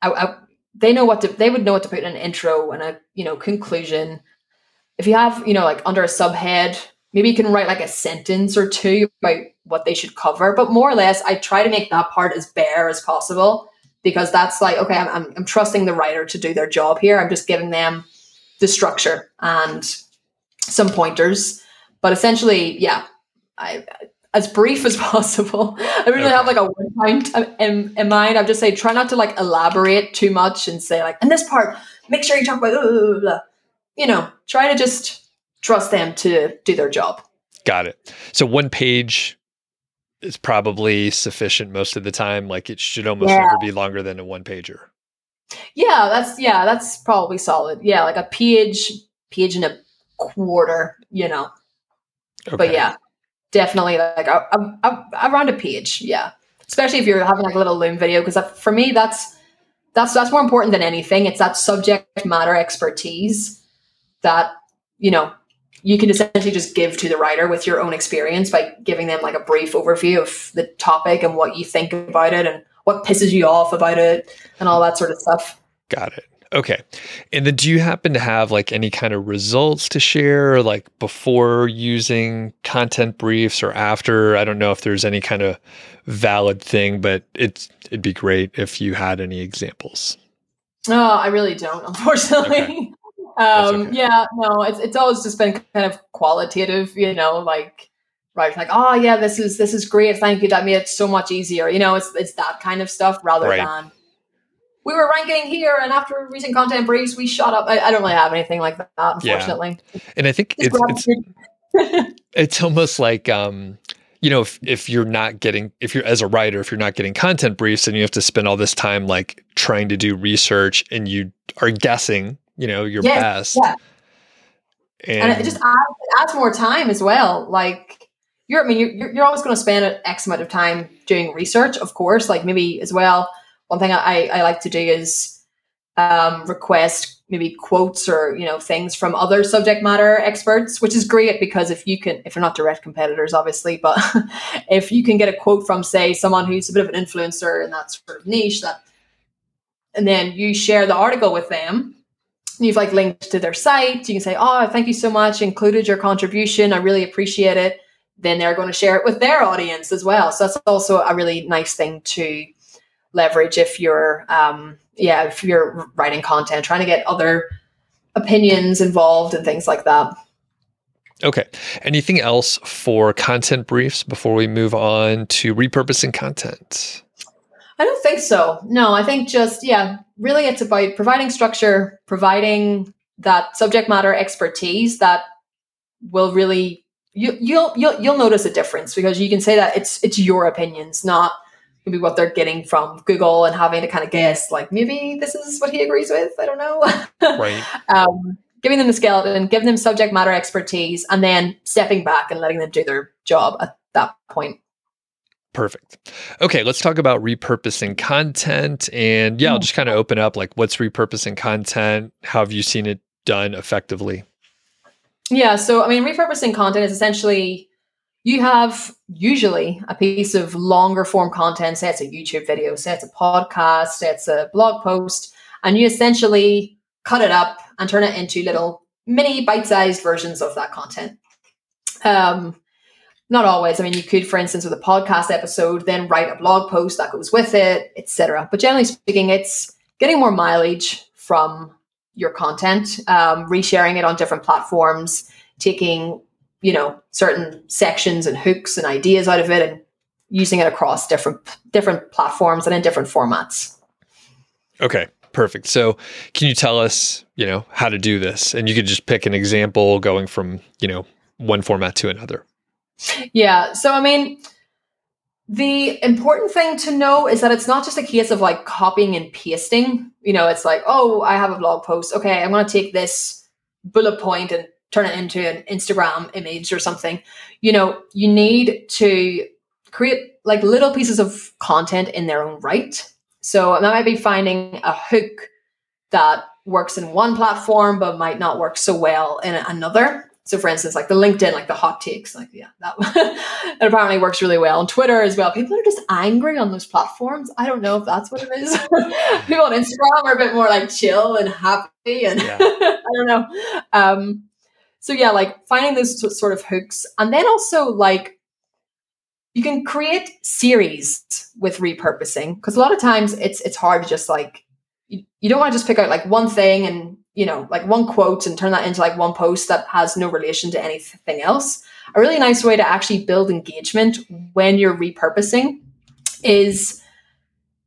I, I they know what to they would know what to put in an intro and a you know conclusion. If you have you know like under a subhead, maybe you can write like a sentence or two about what they should cover. But more or less, I try to make that part as bare as possible because that's like okay I'm, I'm, I'm trusting the writer to do their job here. I'm just giving them the structure and some pointers. But essentially yeah i as brief as possible. I really okay. have like a one point um, in, in mind. I've just say try not to like elaborate too much and say like in this part make sure you talk about blah, blah, blah. you know try to just trust them to do their job. Got it. So one page is probably sufficient most of the time. Like it should almost yeah. never be longer than a one pager. Yeah, that's yeah, that's probably solid. Yeah, like a page, page and a quarter, you know. Okay. But yeah, definitely like a, a, a, around a page. Yeah, especially if you're having like a little Loom video, because for me, that's that's that's more important than anything. It's that subject matter expertise that you know you can essentially just give to the writer with your own experience by giving them like a brief overview of the topic and what you think about it and what pisses you off about it and all that sort of stuff. Got it. Okay. And then do you happen to have like any kind of results to share like before using content briefs or after? I don't know if there's any kind of valid thing, but it's it'd be great if you had any examples. No, oh, I really don't, unfortunately. Okay. Um, okay. Yeah, no, it's it's always just been kind of qualitative, you know, like right, like oh yeah, this is this is great, thank you, that made it so much easier. You know, it's it's that kind of stuff rather right. than we were ranking here, and after recent content briefs, we shot up. I, I don't really have anything like that, unfortunately. Yeah. And I think it's it's, it's almost like um, you know, if, if you're not getting, if you're as a writer, if you're not getting content briefs and you have to spend all this time like trying to do research and you are guessing you know, your yes, best. Yeah. And, and, it just adds, adds more time as well. Like you're, I mean, you're, you're always going to spend an X amount of time doing research, of course. Like maybe as well, one thing I, I like to do is um, request maybe quotes or you know things from other subject matter experts, which is great because if you can, if they're not direct competitors, obviously, but if you can get a quote from say someone who's a bit of an influencer in that sort of niche, that, and then you share the article with them you've like linked to their site. You can say, "Oh, thank you so much. Included your contribution. I really appreciate it." Then they're going to share it with their audience as well. So that's also a really nice thing to leverage if you're, um, yeah, if you're writing content, trying to get other opinions involved and things like that. Okay. Anything else for content briefs before we move on to repurposing content? I don't think so. No, I think just, yeah, really it's about providing structure, providing that subject matter expertise that will really you, you'll you'll you'll notice a difference because you can say that it's it's your opinions, not maybe what they're getting from Google and having to kind of guess like maybe this is what he agrees with. I don't know. Right. um, giving them the skeleton, giving them subject matter expertise, and then stepping back and letting them do their job at that point. Perfect. Okay, let's talk about repurposing content. And yeah, I'll just kind of open up like what's repurposing content? How have you seen it done effectively? Yeah, so I mean, repurposing content is essentially you have usually a piece of longer form content, say it's a YouTube video, say it's a podcast, say it's a blog post, and you essentially cut it up and turn it into little mini bite-sized versions of that content. Um, not always. I mean, you could, for instance, with a podcast episode, then write a blog post that goes with it, etc. But generally speaking, it's getting more mileage from your content, um, resharing it on different platforms, taking you know certain sections and hooks and ideas out of it, and using it across different different platforms and in different formats. Okay, perfect. So, can you tell us, you know, how to do this? And you could just pick an example going from, you know, one format to another. Yeah. So, I mean, the important thing to know is that it's not just a case of like copying and pasting. You know, it's like, oh, I have a blog post. Okay, I'm going to take this bullet point and turn it into an Instagram image or something. You know, you need to create like little pieces of content in their own right. So that might be finding a hook that works in one platform but might not work so well in another. So, for instance, like the LinkedIn, like the hot takes, like yeah, that, that apparently works really well. On Twitter as well, people are just angry on those platforms. I don't know if that's what it is. people on Instagram are a bit more like chill and happy, and yeah. I don't know. Um, so yeah, like finding those sort of hooks, and then also like you can create series with repurposing because a lot of times it's it's hard to just like you, you don't want to just pick out like one thing and you know, like one quote and turn that into like one post that has no relation to anything else. A really nice way to actually build engagement when you're repurposing is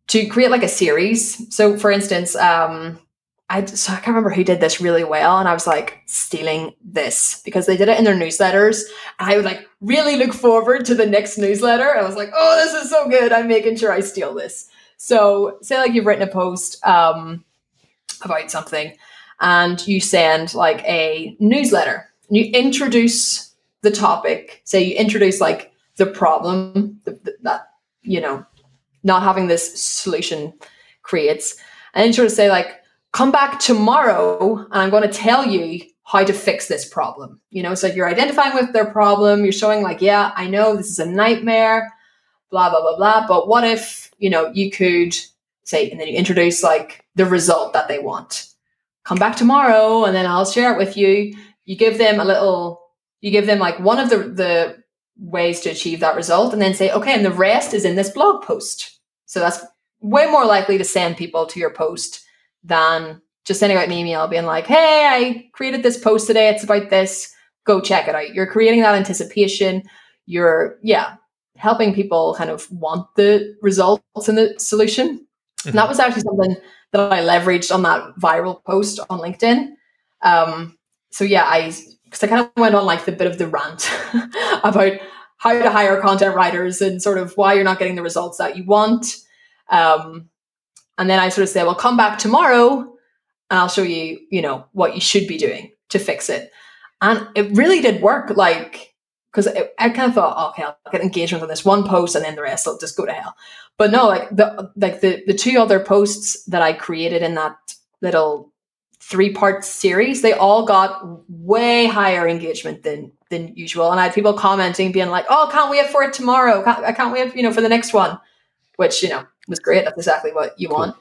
to create like a series. So, for instance, um, I so I can't remember who did this really well, and I was like stealing this because they did it in their newsletters, and I would like really look forward to the next newsletter. I was like, oh, this is so good. I'm making sure I steal this. So, say like you've written a post um, about something and you send like a newsletter. You introduce the topic. Say you introduce like the problem that you know not having this solution creates, and then sort of say like, "Come back tomorrow, and I'm going to tell you." how to fix this problem you know so you're identifying with their problem you're showing like yeah i know this is a nightmare blah blah blah blah but what if you know you could say and then you introduce like the result that they want come back tomorrow and then I'll share it with you. You give them a little, you give them like one of the, the ways to achieve that result and then say, okay, and the rest is in this blog post. So that's way more likely to send people to your post than just sending out an email being like, hey, I created this post today. It's about this. Go check it out. You're creating that anticipation. You're, yeah, helping people kind of want the results and the solution. Mm-hmm. And that was actually something that I leveraged on that viral post on LinkedIn. Um, so yeah, I because I kind of went on like the bit of the rant about how to hire content writers and sort of why you're not getting the results that you want. Um, and then I sort of say, well, come back tomorrow and I'll show you, you know, what you should be doing to fix it. And it really did work. Like, because I kind of thought, okay, I'll get engagement on this one post and then the rest will just go to hell but no, like the like the the two other posts that I created in that little three part series, they all got way higher engagement than than usual. And I had people commenting, being like, "Oh, can't wait for it tomorrow! Can't, I can't wait, you know, for the next one," which you know was great. That's exactly what you cool. want.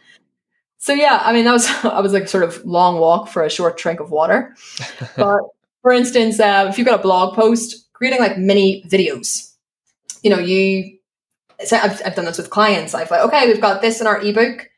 So yeah, I mean, that was I was like sort of long walk for a short drink of water. but for instance, uh, if you've got a blog post, creating like mini videos, you know, you so I've, I've done this with clients. I've like, okay, we've got this in our ebook.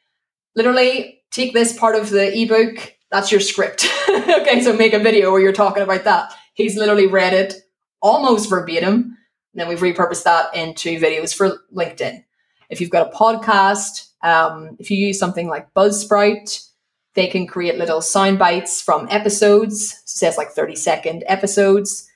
Literally take this part of the ebook. That's your script. okay, so make a video where you're talking about that. he's literally read it almost verbatim. And then we've repurposed that into videos for LinkedIn. If you've got a podcast, um, if you use something like Buzzsprout, they can create little sound bites from episodes. So says like 30 second episodes.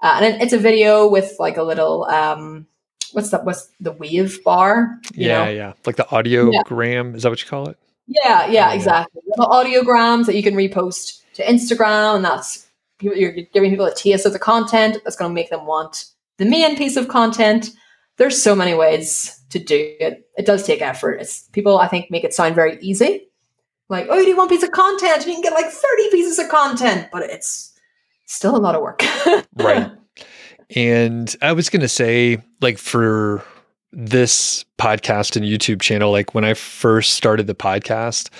Uh, and it's a video with like a little um, what's that? What's the wave bar? yeah, know? yeah, like the audiogram. Yeah. Is that what you call it? Yeah, yeah, exactly. Little audiograms that you can repost to Instagram, and that's you're giving people a taste of the content that's going to make them want the main piece of content. There's so many ways to do it. It does take effort. It's people I think make it sound very easy. Like, oh, you do one piece of content, and you can get like 30 pieces of content, but it's still a lot of work. right. And I was going to say, like, for this podcast and YouTube channel, like, when I first started the podcast,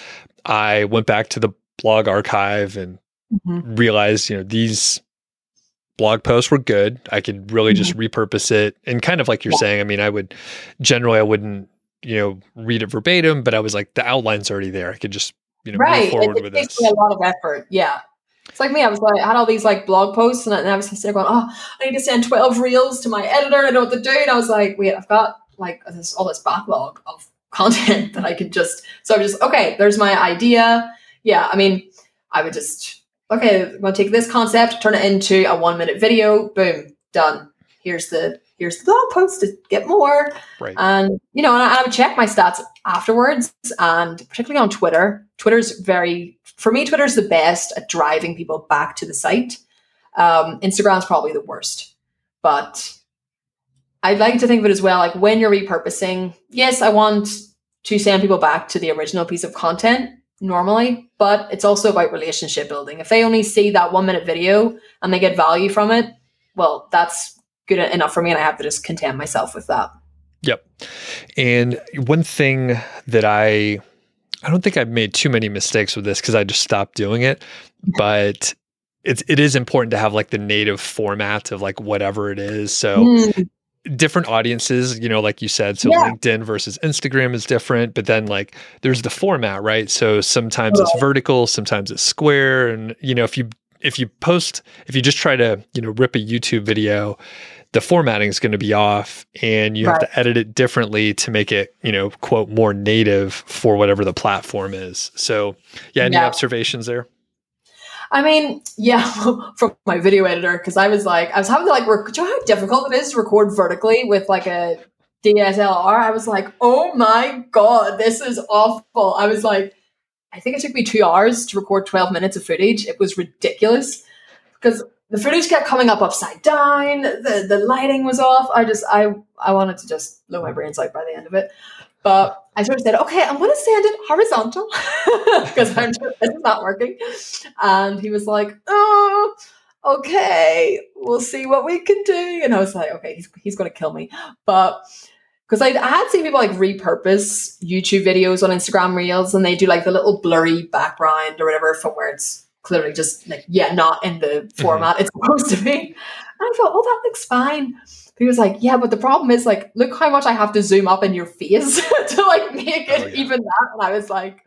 I went back to the blog archive and mm-hmm. realized, you know, these blog posts were good. I could really mm-hmm. just repurpose it. And kind of like you're yeah. saying, I mean, I would generally, I wouldn't, you know, read it verbatim, but I was like, the outline's already there. I could just, you know, right. move forward it, it with takes this. a lot of effort. Yeah. It's like me. I was like, I had all these like blog posts, and I was sitting going, "Oh, I need to send twelve reels to my editor. I know what to do." And I was like, "Wait, I've got like this all this backlog of content that I could just." So I'm just okay. There's my idea. Yeah, I mean, I would just okay. I'm gonna take this concept, turn it into a one minute video. Boom, done. Here's the here's the blog post to get more. Right. And you know, and I, I would check my stats afterwards, and particularly on Twitter. Twitter's very for me, Twitter's the best at driving people back to the site. Um, Instagram's probably the worst. But I'd like to think of it as well like when you're repurposing, yes, I want to send people back to the original piece of content normally, but it's also about relationship building. If they only see that one minute video and they get value from it, well, that's good enough for me. And I have to just content myself with that. Yep. And one thing that I I don't think I've made too many mistakes with this because I just stopped doing it. But it's it is important to have like the native format of like whatever it is. So mm. different audiences, you know, like you said. So yeah. LinkedIn versus Instagram is different, but then like there's the format, right? So sometimes it's vertical, sometimes it's square. And you know, if you if you post if you just try to, you know, rip a YouTube video the formatting is going to be off and you right. have to edit it differently to make it, you know, quote, more native for whatever the platform is. So, yeah, any yeah. observations there? I mean, yeah, from my video editor, because I was like, I was having to like, rec- do you know how difficult it is to record vertically with like a DSLR? I was like, oh my God, this is awful. I was like, I think it took me two hours to record 12 minutes of footage. It was ridiculous because the footage kept coming up upside down. The the lighting was off. I just I I wanted to just blow my brains out by the end of it. But I sort of said, okay, I'm going to sand it horizontal because I'm just, not working. And he was like, oh, okay, we'll see what we can do. And I was like, okay, he's, he's going to kill me. But because I, I had seen people like repurpose YouTube videos on Instagram Reels and they do like the little blurry background or whatever from where it's clearly just like, yeah, not in the mm-hmm. format mm-hmm. it's supposed to be. And I thought, oh, that looks fine. He was like, yeah, but the problem is like, look how much I have to zoom up in your face to like make it oh, yeah. even that. And I was like,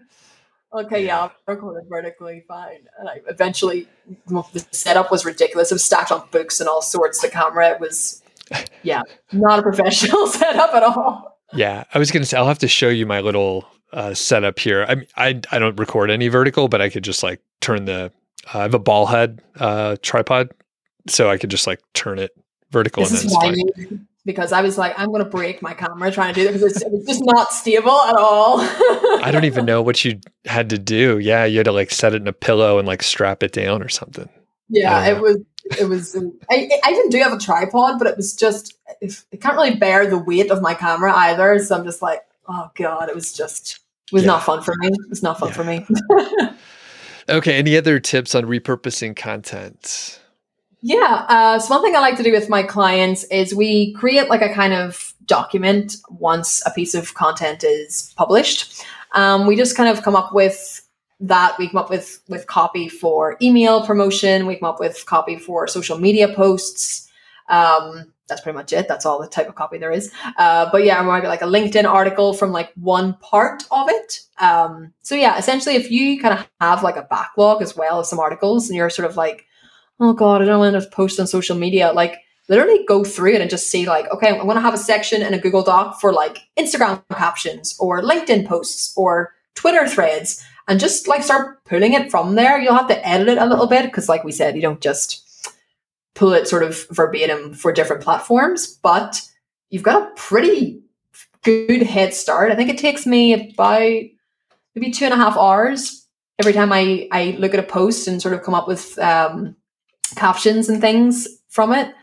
okay, yeah, I'll record it vertically, fine. And I eventually, the setup was ridiculous. It was stacked on books and all sorts. The camera it was, yeah, not a professional setup at all. Yeah, I was gonna say I'll have to show you my little uh, setup here. I, I I don't record any vertical, but I could just like turn the. Uh, I have a ball head uh, tripod, so I could just like turn it vertical. This and is why because I was like, I'm going to break my camera trying to do this because it's, it's just not stable at all. I don't even know what you had to do. Yeah, you had to like set it in a pillow and like strap it down or something. Yeah, it was. It was. I, I even do have a tripod, but it was just. It can't really bear the weight of my camera either, so I'm just like, oh god, it was just it was yeah. not fun for me. It was not fun yeah. for me. okay. Any other tips on repurposing content? Yeah. Uh, so one thing I like to do with my clients is we create like a kind of document once a piece of content is published. Um, we just kind of come up with that. We come up with with copy for email promotion. We come up with copy for social media posts. Um, that's pretty much it. That's all the type of copy there is. Uh, but yeah, maybe like a LinkedIn article from like one part of it. Um, so yeah, essentially, if you kind of have like a backlog as well of some articles, and you're sort of like, oh god, I don't want to post on social media. Like literally go through it and just see like, okay, I'm going to have a section in a Google Doc for like Instagram captions or LinkedIn posts or Twitter threads and just like start pulling it from there. You'll have to edit it a little bit because like we said, you don't just pull it sort of verbatim for different platforms, but you've got a pretty good head start. I think it takes me about maybe two and a half hours every time I, I look at a post and sort of come up with um, captions and things from it.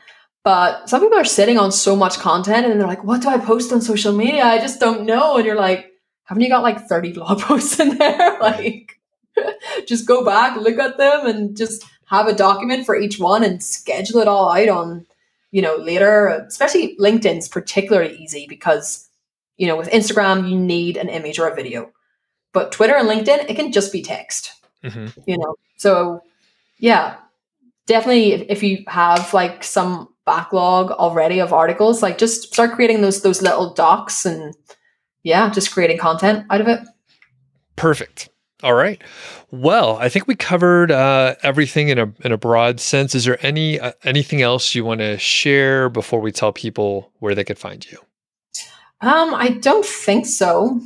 But some people are sitting on so much content and they're like, what do I post on social media? I just don't know. And you're like, haven't you got like 30 blog posts in there? like, just go back, look at them, and just have a document for each one and schedule it all out on, you know, later. Especially LinkedIn's particularly easy because, you know, with Instagram, you need an image or a video. But Twitter and LinkedIn, it can just be text, mm-hmm. you know. So, yeah, definitely if you have like some backlog already of articles, like just start creating those those little docs and yeah, just creating content out of it. Perfect. All right. Well, I think we covered uh, everything in a in a broad sense. Is there any uh, anything else you want to share before we tell people where they could find you? Um, I don't think so.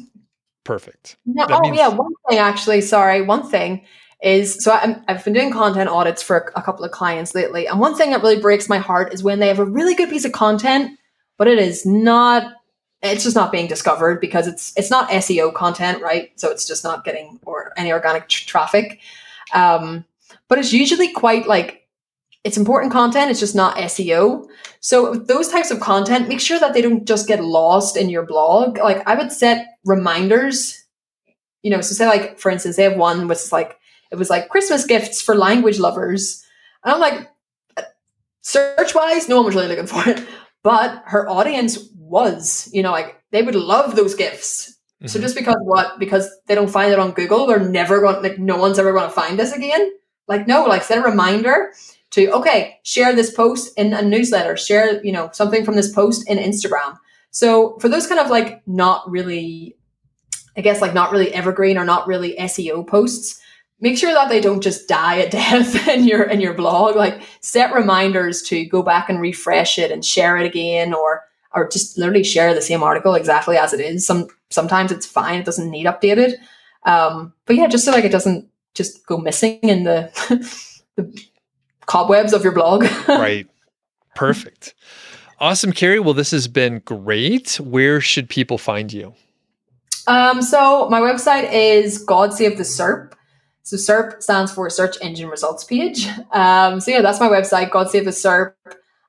Perfect. No, oh means- yeah, one thing actually. Sorry, one thing is so i have been doing content audits for a, a couple of clients lately, and one thing that really breaks my heart is when they have a really good piece of content, but it is not it's just not being discovered because it's it's not SEO content, right? So it's just not getting or any organic tr- traffic. Um, but it's usually quite like it's important content. It's just not SEO. So those types of content, make sure that they don't just get lost in your blog. Like I would set reminders. You know, so say like for instance, they have one which is like it was like Christmas gifts for language lovers, and I'm like, search wise, no one was really looking for it, but her audience was, you know, like they would love those gifts. Mm-hmm. So just because what? Because they don't find it on Google, they're never going like no one's ever going to find this again. Like no, like set a reminder to okay, share this post in a newsletter, share, you know, something from this post in Instagram. So for those kind of like not really I guess like not really evergreen or not really SEO posts, make sure that they don't just die a death in your in your blog. Like set reminders to go back and refresh it and share it again or or just literally share the same article exactly as it is. Some sometimes it's fine; it doesn't need updated. Um, but yeah, just so like it doesn't just go missing in the, the cobwebs of your blog. right. Perfect. Awesome, Kerry. Well, this has been great. Where should people find you? Um, so my website is God Save the SERP. So SERP stands for Search Engine Results Page. Um, so yeah, that's my website, God Save the SERP.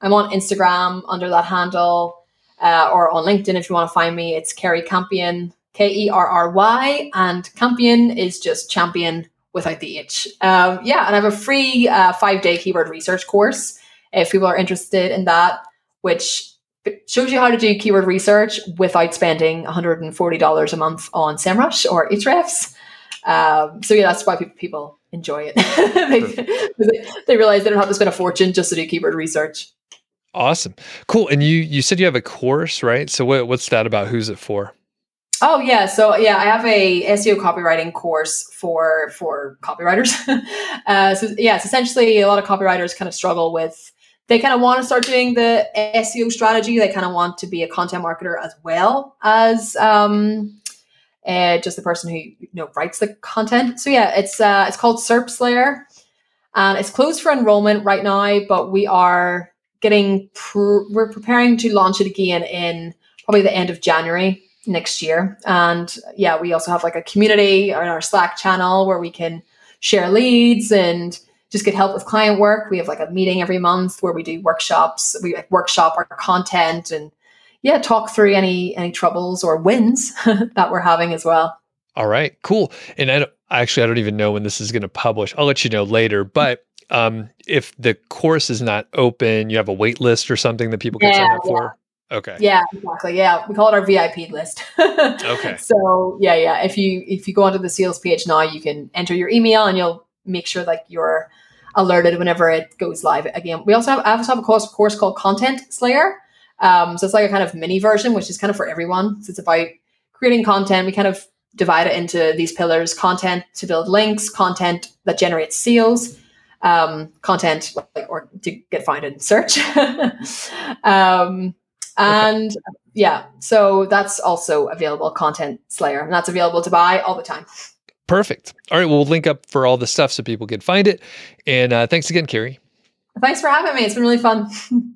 I'm on Instagram under that handle uh, or on LinkedIn if you want to find me. It's Kerry Campion, K E R R Y, and Campion is just champion without the H. Um, yeah, and I have a free uh, five day keyword research course if people are interested in that, which shows you how to do keyword research without spending $140 a month on SEMrush or Ahrefs. Um, so yeah, that's why people, people enjoy it. they, they realize they don't have to spend a fortune just to do keyword research. Awesome. Cool. And you you said you have a course, right? So what, what's that about? Who's it for? Oh yeah, so yeah, I have a SEO copywriting course for for copywriters. uh, so yeah, it's essentially a lot of copywriters kind of struggle with. They kind of want to start doing the SEO strategy. They kind of want to be a content marketer as well as um, uh, just the person who you know writes the content. So yeah, it's uh, it's called SERP Slayer, and it's closed for enrollment right now. But we are getting pr- we're preparing to launch it again in probably the end of January next year. And yeah, we also have like a community on our Slack channel where we can share leads and just get help with client work. We have like a meeting every month where we do workshops. We like workshop our content and yeah, talk through any any troubles or wins that we're having as well. All right, cool. And I actually I don't even know when this is going to publish. I'll let you know later. But um, if the course is not open, you have a wait list or something that people can yeah, sign up yeah. for. Okay. Yeah, exactly. Yeah, we call it our VIP list. okay. So yeah, yeah. If you if you go onto the sales page now, you can enter your email and you'll make sure like you're alerted whenever it goes live again. We also have I also have a course course called Content Slayer. Um, so it's like a kind of mini version, which is kind of for everyone. So it's about creating content. We kind of divide it into these pillars: content to build links, content that generates sales, um, content, like or to get found in search. um, and okay. yeah, so that's also available. Content Slayer, and that's available to buy all the time. Perfect. All right, we'll link up for all the stuff so people can find it. And uh, thanks again, Kerry. Thanks for having me. It's been really fun.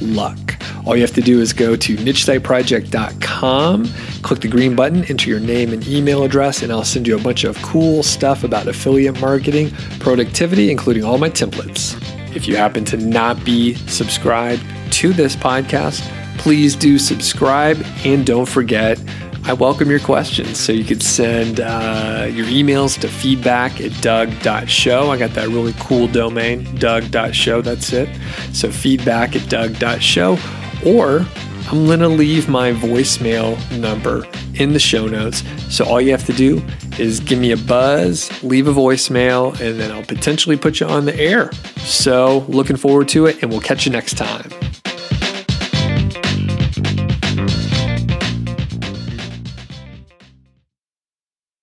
luck. All you have to do is go to nichesiteproject.com, click the green button, enter your name and email address, and I'll send you a bunch of cool stuff about affiliate marketing, productivity, including all my templates. If you happen to not be subscribed to this podcast, please do subscribe and don't forget I welcome your questions. So you could send uh, your emails to feedback at doug.show. I got that really cool domain, doug.show. That's it. So feedback at doug.show. Or I'm going to leave my voicemail number in the show notes. So all you have to do is give me a buzz, leave a voicemail, and then I'll potentially put you on the air. So looking forward to it, and we'll catch you next time.